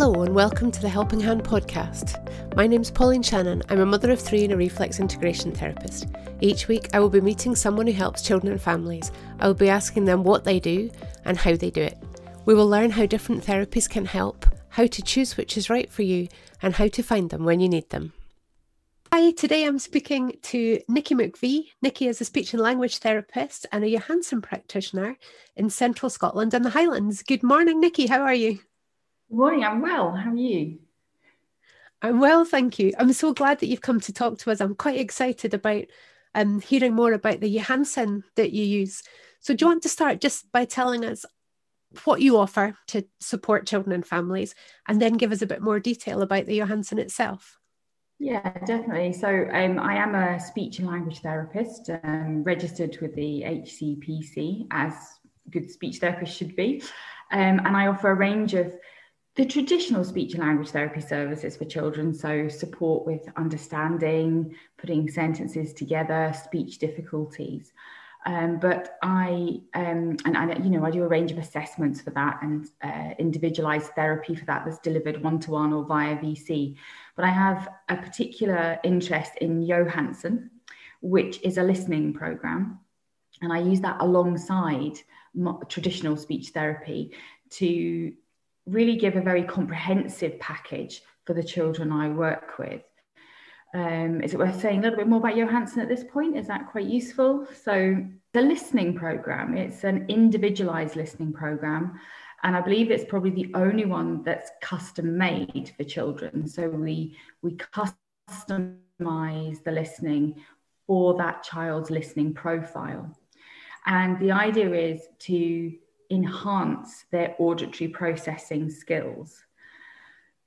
Hello and welcome to the Helping Hand podcast. My name's Pauline Shannon. I'm a mother of three and a reflex integration therapist. Each week I will be meeting someone who helps children and families. I will be asking them what they do and how they do it. We will learn how different therapies can help, how to choose which is right for you, and how to find them when you need them. Hi, today I'm speaking to Nikki McVie. Nikki is a speech and language therapist and a Johansen practitioner in central Scotland and the Highlands. Good morning, Nikki. How are you? Good morning. I'm well. How are you? I'm well, thank you. I'm so glad that you've come to talk to us. I'm quite excited about um, hearing more about the Johansen that you use. So, do you want to start just by telling us what you offer to support children and families, and then give us a bit more detail about the Johansen itself? Yeah, definitely. So um, I am a speech and language therapist, um, registered with the HCPC as good speech therapists should be, um, and I offer a range of the traditional speech and language therapy services for children, so support with understanding, putting sentences together, speech difficulties. Um, but I, um, and, and, you know, I do a range of assessments for that and uh, individualized therapy for that that's delivered one to one or via VC. But I have a particular interest in Johansen, which is a listening program. And I use that alongside traditional speech therapy to really give a very comprehensive package for the children I work with. Um, is it worth saying a little bit more about Johansen at this point? Is that quite useful? So, the listening program, it's an individualized listening program. And I believe it's probably the only one that's custom made for children. So we we customize the listening for that child's listening profile. And the idea is to enhance their auditory processing skills.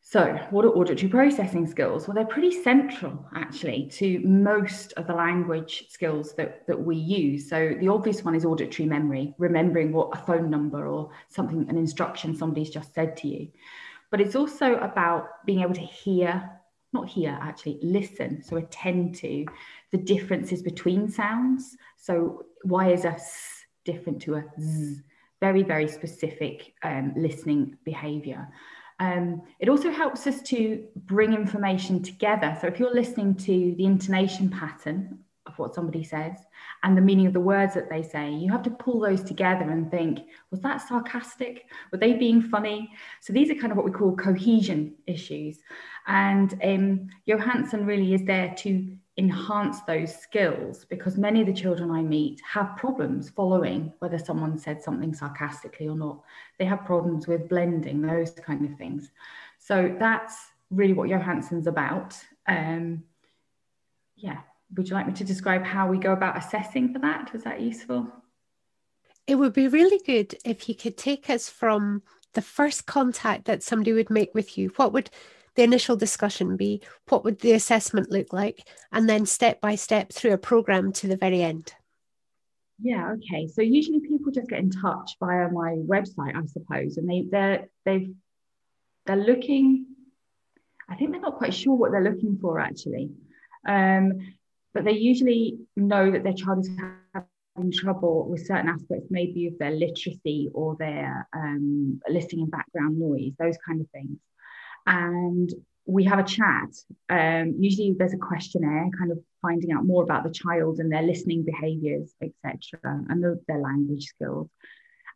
So, what are auditory processing skills? Well, they're pretty central actually to most of the language skills that, that we use. So, the obvious one is auditory memory, remembering what a phone number or something, an instruction somebody's just said to you. But it's also about being able to hear, not hear actually, listen. So, attend to the differences between sounds. So, why is a s different to a z? Very, very specific um, listening behavior. Um, it also helps us to bring information together. So if you're listening to the intonation pattern of what somebody says and the meaning of the words that they say, you have to pull those together and think, was that sarcastic? Were they being funny? So these are kind of what we call cohesion issues. And um, Johansen really is there to enhance those skills because many of the children I meet have problems following whether someone said something sarcastically or not. They have problems with blending, those kind of things. So that's really what Johansen's about. Um, yeah. Would you like me to describe how we go about assessing for that? Is that useful? It would be really good if you could take us from the first contact that somebody would make with you. What would the initial discussion be? What would the assessment look like? And then step by step through a program to the very end. Yeah, okay. So usually people just get in touch via my website, I suppose, and they they're they've they're looking. I think they're not quite sure what they're looking for actually, um, but they usually know that their child is having trouble with certain aspects, maybe of their literacy or their um, listening and background noise, those kind of things and we have a chat. Um, usually, there's a questionnaire, kind of finding out more about the child and their listening behaviours, etc., and the, their language skills.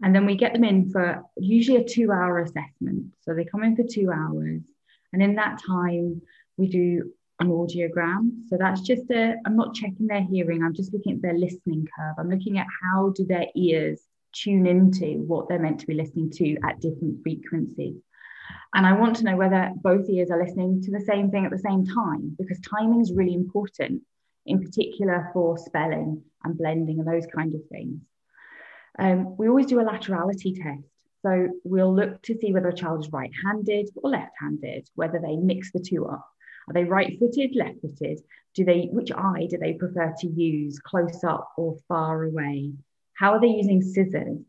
And then we get them in for usually a two-hour assessment. So they come in for two hours, and in that time, we do an audiogram. So that's just a. I'm not checking their hearing. I'm just looking at their listening curve. I'm looking at how do their ears tune into what they're meant to be listening to at different frequencies. And I want to know whether both ears are listening to the same thing at the same time, because timing is really important, in particular for spelling and blending and those kind of things. Um, we always do a laterality test. So we'll look to see whether a child is right handed or left handed, whether they mix the two up. Are they right footed, left footed? Do they, which eye do they prefer to use, close up or far away? How are they using scissors?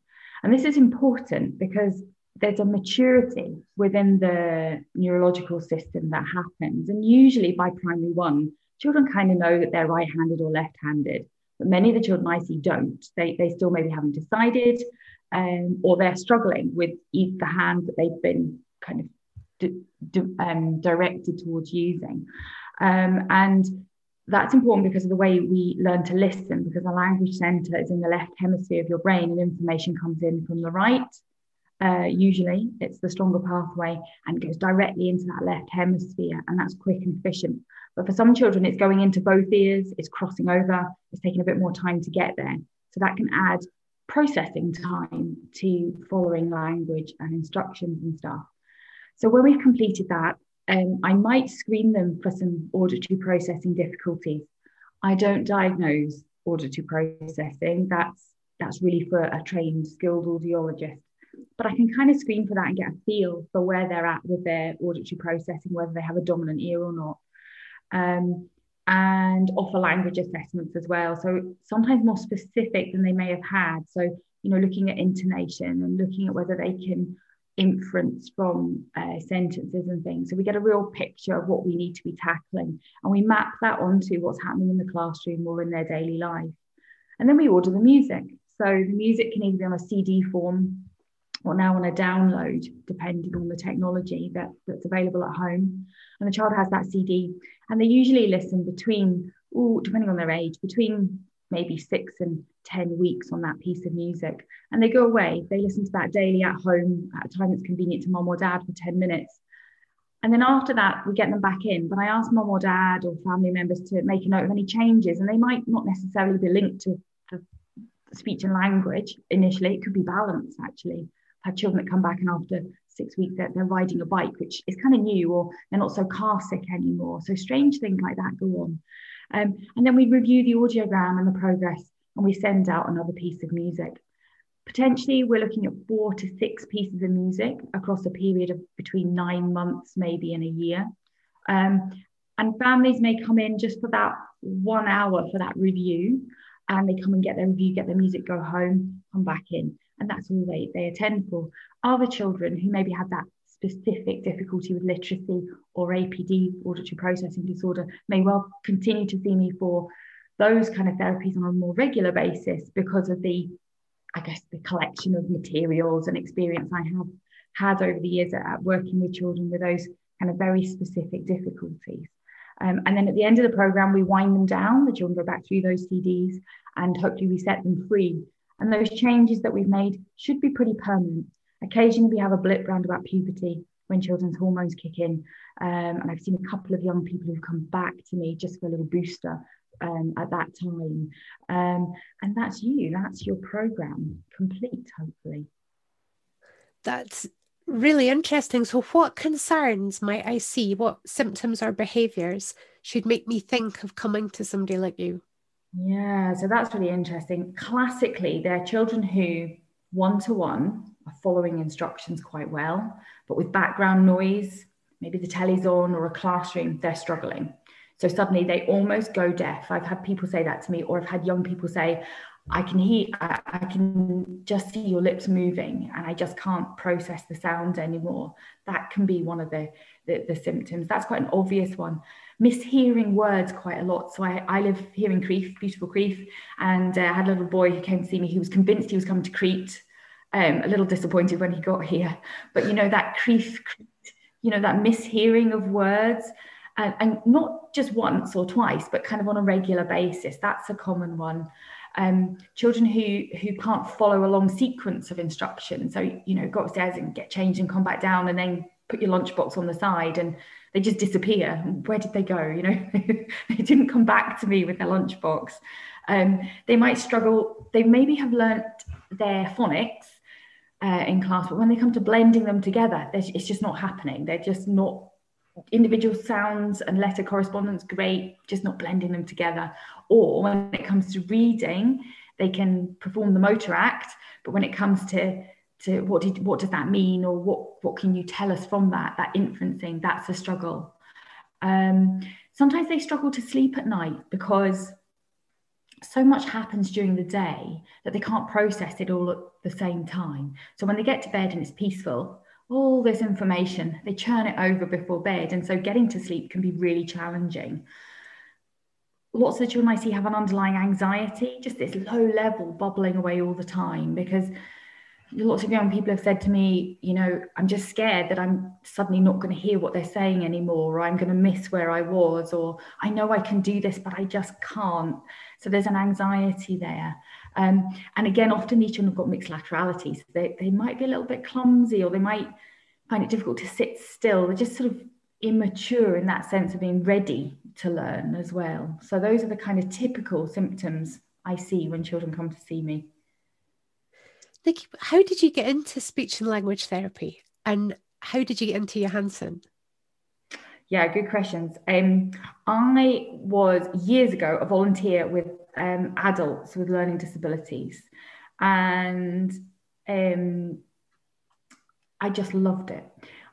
And this is important because there's a maturity within the neurological system that happens. And usually by primary one, children kind of know that they're right handed or left handed. But many of the children I see don't. They, they still maybe haven't decided, um, or they're struggling with the hand that they've been kind of d- d- um, directed towards using. Um, and that's important because of the way we learn to listen, because the language center is in the left hemisphere of your brain and information comes in from the right. Uh, usually it's the stronger pathway and goes directly into that left hemisphere, and that's quick and efficient. But for some children, it's going into both ears, it's crossing over, it's taking a bit more time to get there. So that can add processing time to following language and instructions and stuff. So when we've completed that, um, I might screen them for some auditory processing difficulties. I don't diagnose auditory processing. That's that's really for a trained, skilled audiologist. But I can kind of screen for that and get a feel for where they're at with their auditory processing, whether they have a dominant ear or not. Um, and offer language assessments as well. So sometimes more specific than they may have had. So, you know, looking at intonation and looking at whether they can inference from uh, sentences and things. So we get a real picture of what we need to be tackling and we map that onto what's happening in the classroom or in their daily life. And then we order the music. So the music can either be on a CD form or now on a download, depending on the technology that, that's available at home. And the child has that CD and they usually listen between, ooh, depending on their age, between maybe six and 10 weeks on that piece of music. And they go away, they listen to that daily at home at a time that's convenient to mom or dad for 10 minutes. And then after that, we get them back in. But I ask mom or dad or family members to make a note of any changes, and they might not necessarily be linked to the speech and language initially. It could be balance, actually. Had children that come back and after six weeks they're, they're riding a bike, which is kind of new, or they're not so car sick anymore. So strange things like that go on. Um, and then we review the audiogram and the progress and we send out another piece of music. Potentially, we're looking at four to six pieces of music across a period of between nine months, maybe in a year. Um, and families may come in just for that one hour for that review, and they come and get their review, get their music, go home, come back in, and that's all they, they attend for. Other children who maybe have that specific difficulty with literacy or APD, auditory processing disorder, may well continue to see me for those kind of therapies on a more regular basis because of the, I guess, the collection of materials and experience I have had over the years at, at working with children with those kind of very specific difficulties. Um, and then at the end of the program, we wind them down. The children go back through those CDs and hopefully we set them free. And those changes that we've made should be pretty permanent. Occasionally, we have a blip round about puberty when children's hormones kick in. Um, and I've seen a couple of young people who've come back to me just for a little booster um, at that time. Um, and that's you, that's your program complete, hopefully. That's really interesting. So, what concerns might I see? What symptoms or behaviors should make me think of coming to somebody like you? Yeah, so that's really interesting. Classically, there are children who one to one are following instructions quite well, but with background noise, maybe the telly's on or a classroom, they're struggling. So suddenly they almost go deaf. I've had people say that to me, or I've had young people say, I can hear, I, I, can just see your lips moving and I just can't process the sound anymore. That can be one of the, the, the symptoms. That's quite an obvious one. Mishearing words quite a lot. So I, I live here in Crieff, beautiful Crieff, and uh, I had a little boy who came to see me. He was convinced he was coming to Crete. Um, a little disappointed when he got here. But you know, that Crete, you know, that mishearing of words and, and not just once or twice, but kind of on a regular basis. That's a common one. Um, children who who can't follow a long sequence of instruction. So you know, go upstairs and get changed and come back down, and then put your lunchbox on the side, and they just disappear. Where did they go? You know, they didn't come back to me with their lunchbox. Um, they might struggle. They maybe have learnt their phonics uh, in class, but when they come to blending them together, it's just not happening. They're just not individual sounds and letter correspondence great just not blending them together. Or when it comes to reading they can perform the motor act but when it comes to to what did what does that mean or what what can you tell us from that that inferencing that's a struggle. Um, sometimes they struggle to sleep at night because so much happens during the day that they can't process it all at the same time. So when they get to bed and it's peaceful all this information, they churn it over before bed. And so getting to sleep can be really challenging. Lots of the children I see have an underlying anxiety, just this low level bubbling away all the time because lots of young people have said to me, you know, I'm just scared that I'm suddenly not going to hear what they're saying anymore, or I'm going to miss where I was, or I know I can do this, but I just can't. So there's an anxiety there. Um, and again, often these children have got mixed lateralities. They, they might be a little bit clumsy, or they might find it difficult to sit still. They're just sort of immature in that sense of being ready to learn as well. So those are the kind of typical symptoms I see when children come to see me. Nikki, how did you get into speech and language therapy and how did you get into Johansen? Yeah, good questions. Um, I was years ago a volunteer with um, adults with learning disabilities, and um, I just loved it.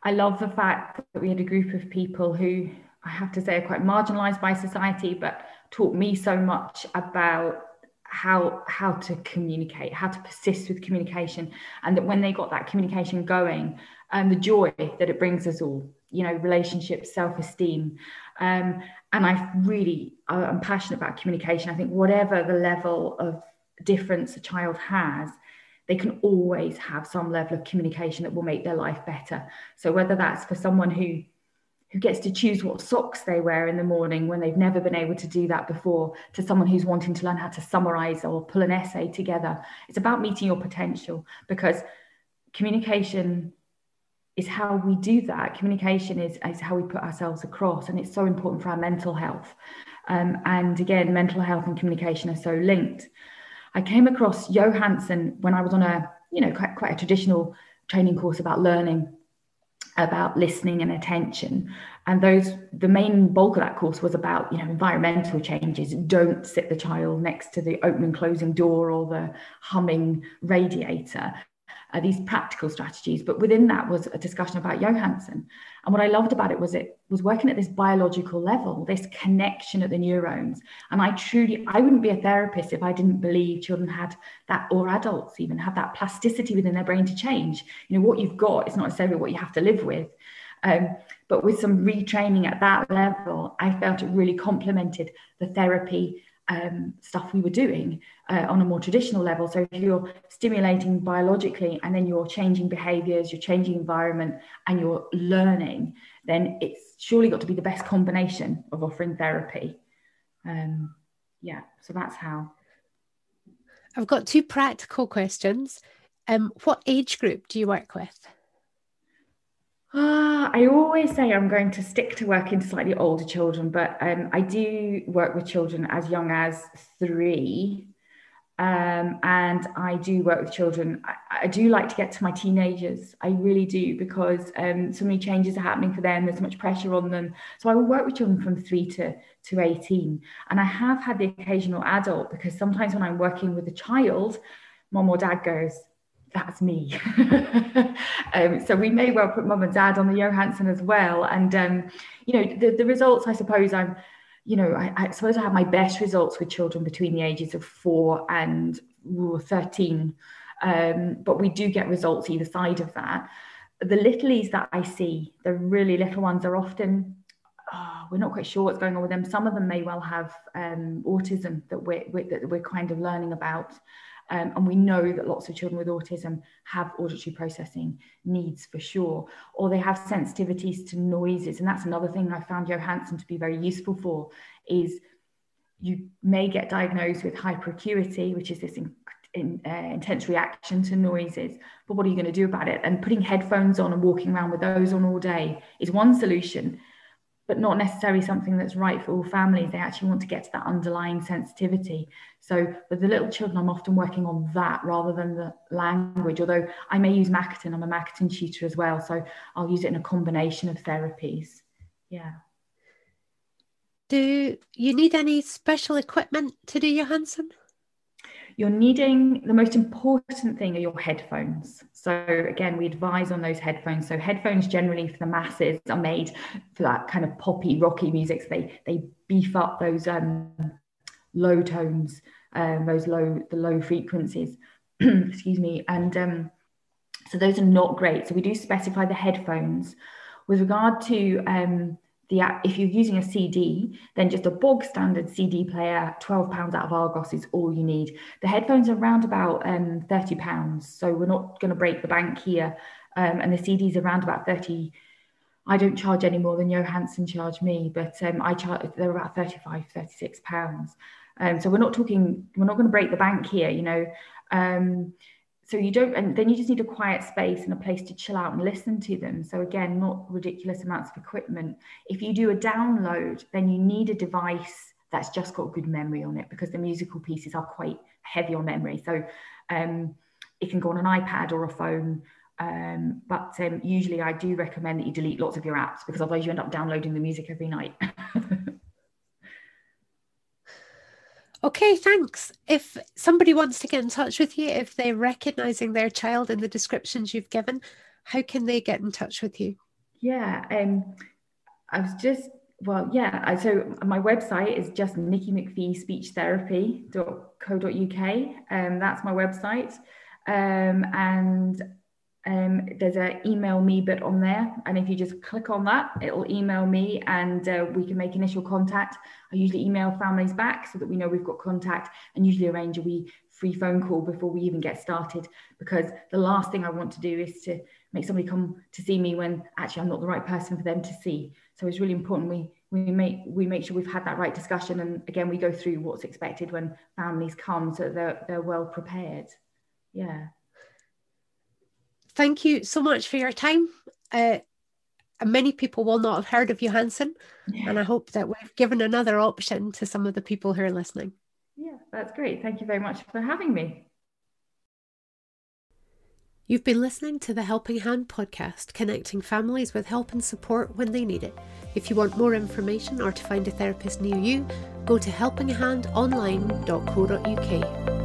I love the fact that we had a group of people who I have to say are quite marginalised by society, but taught me so much about how how to communicate how to persist with communication and that when they got that communication going and the joy that it brings us all you know relationships self-esteem um, and i really i'm passionate about communication. I think whatever the level of difference a child has they can always have some level of communication that will make their life better. So whether that's for someone who who gets to choose what socks they wear in the morning when they've never been able to do that before, to someone who's wanting to learn how to summarize or pull an essay together. It's about meeting your potential because communication is how we do that. Communication is, is how we put ourselves across, and it's so important for our mental health. Um, and again, mental health and communication are so linked. I came across Johansen when I was on a, you know, quite, quite a traditional training course about learning about listening and attention. And those the main bulk of that course was about you know environmental changes. Don't sit the child next to the opening closing door or the humming radiator uh, these practical strategies. But within that was a discussion about Johansen. And what I loved about it was it was working at this biological level, this connection at the neurons. And I truly, I wouldn't be a therapist if I didn't believe children had that, or adults even have that plasticity within their brain to change. You know, what you've got is not necessarily what you have to live with. Um, but with some retraining at that level, I felt it really complemented the therapy um, stuff we were doing uh, on a more traditional level. So if you're stimulating biologically and then you're changing behaviors, you're changing environment, and you're learning, then it's surely got to be the best combination of offering therapy. Um, yeah, so that's how. I've got two practical questions. Um, what age group do you work with? I always say I'm going to stick to working to slightly older children, but um, I do work with children as young as three. Um, and I do work with children. I, I, do like to get to my teenagers. I really do because um, so many changes are happening for them. There's much pressure on them. So I will work with children from three to, to 18. And I have had the occasional adult because sometimes when I'm working with a child, mom or dad goes, that's me. um, so we may well put mum and dad on the Johansen as well. And, um, you know, the, the results, I suppose I'm, you know, I, I, suppose I have my best results with children between the ages of four and ooh, 13. Um, but we do get results either side of that. The littlies that I see, the really little ones, are often oh, we're not quite sure what's going on with them. Some of them may well have um, autism that we're, we're, that we're kind of learning about. Um, and we know that lots of children with autism have auditory processing needs for sure, or they have sensitivities to noises. And that's another thing I found Johansen to be very useful for is you may get diagnosed with hyperacuity, which is this in, in, uh, intense reaction to noises. But what are you going to do about it? And putting headphones on and walking around with those on all day is one solution but not necessarily something that's right for all families. They actually want to get to that underlying sensitivity. So with the little children, I'm often working on that rather than the language, although I may use Makaton. I'm a Makaton tutor as well. So I'll use it in a combination of therapies. Yeah. Do you need any special equipment to do your Johansen? You're needing the most important thing are your headphones. So again, we advise on those headphones. So headphones generally for the masses are made for that kind of poppy, rocky music. So they they beef up those um, low tones, um, those low the low frequencies. Excuse me. And um, so those are not great. So we do specify the headphones. With regard to um, the app, if you're using a CD, then just a bog standard CD player, £12 out of Argos is all you need. The headphones are around about um, £30, so we're not going to break the bank here. Um, and the CDs are around about 30 I don't charge any more than Johansen charge me, but um, I charge they're about 35, 36 pounds. Um, so we're not talking, we're not going to break the bank here, you know. Um, so you don't, and then you just need a quiet space and a place to chill out and listen to them. So again, not ridiculous amounts of equipment. If you do a download, then you need a device that's just got good memory on it because the musical pieces are quite heavy on memory. So um, it can go on an iPad or a phone. Um, but um, usually I do recommend that you delete lots of your apps because otherwise you end up downloading the music every night. Okay, thanks. If somebody wants to get in touch with you, if they're recognizing their child in the descriptions you've given, how can they get in touch with you? Yeah, um, I was just, well, yeah, so my website is just Nikki McPhee Speech Therapy.co.uk. Um, that's my website. Um, and um, there's an email me bit on there. And if you just click on that, it'll email me and uh, we can make initial contact. I usually email families back so that we know we've got contact and usually arrange a wee free phone call before we even get started because the last thing I want to do is to make somebody come to see me when actually I'm not the right person for them to see. So it's really important we we make we make sure we've had that right discussion and again we go through what's expected when families come so they're they're well prepared. Yeah thank you so much for your time. Uh, many people will not have heard of Johansen, yeah. and I hope that we've given another option to some of the people who are listening. Yeah, that's great. Thank you very much for having me. You've been listening to the Helping Hand podcast, connecting families with help and support when they need it. If you want more information or to find a therapist near you, go to helpinghandonline.co.uk.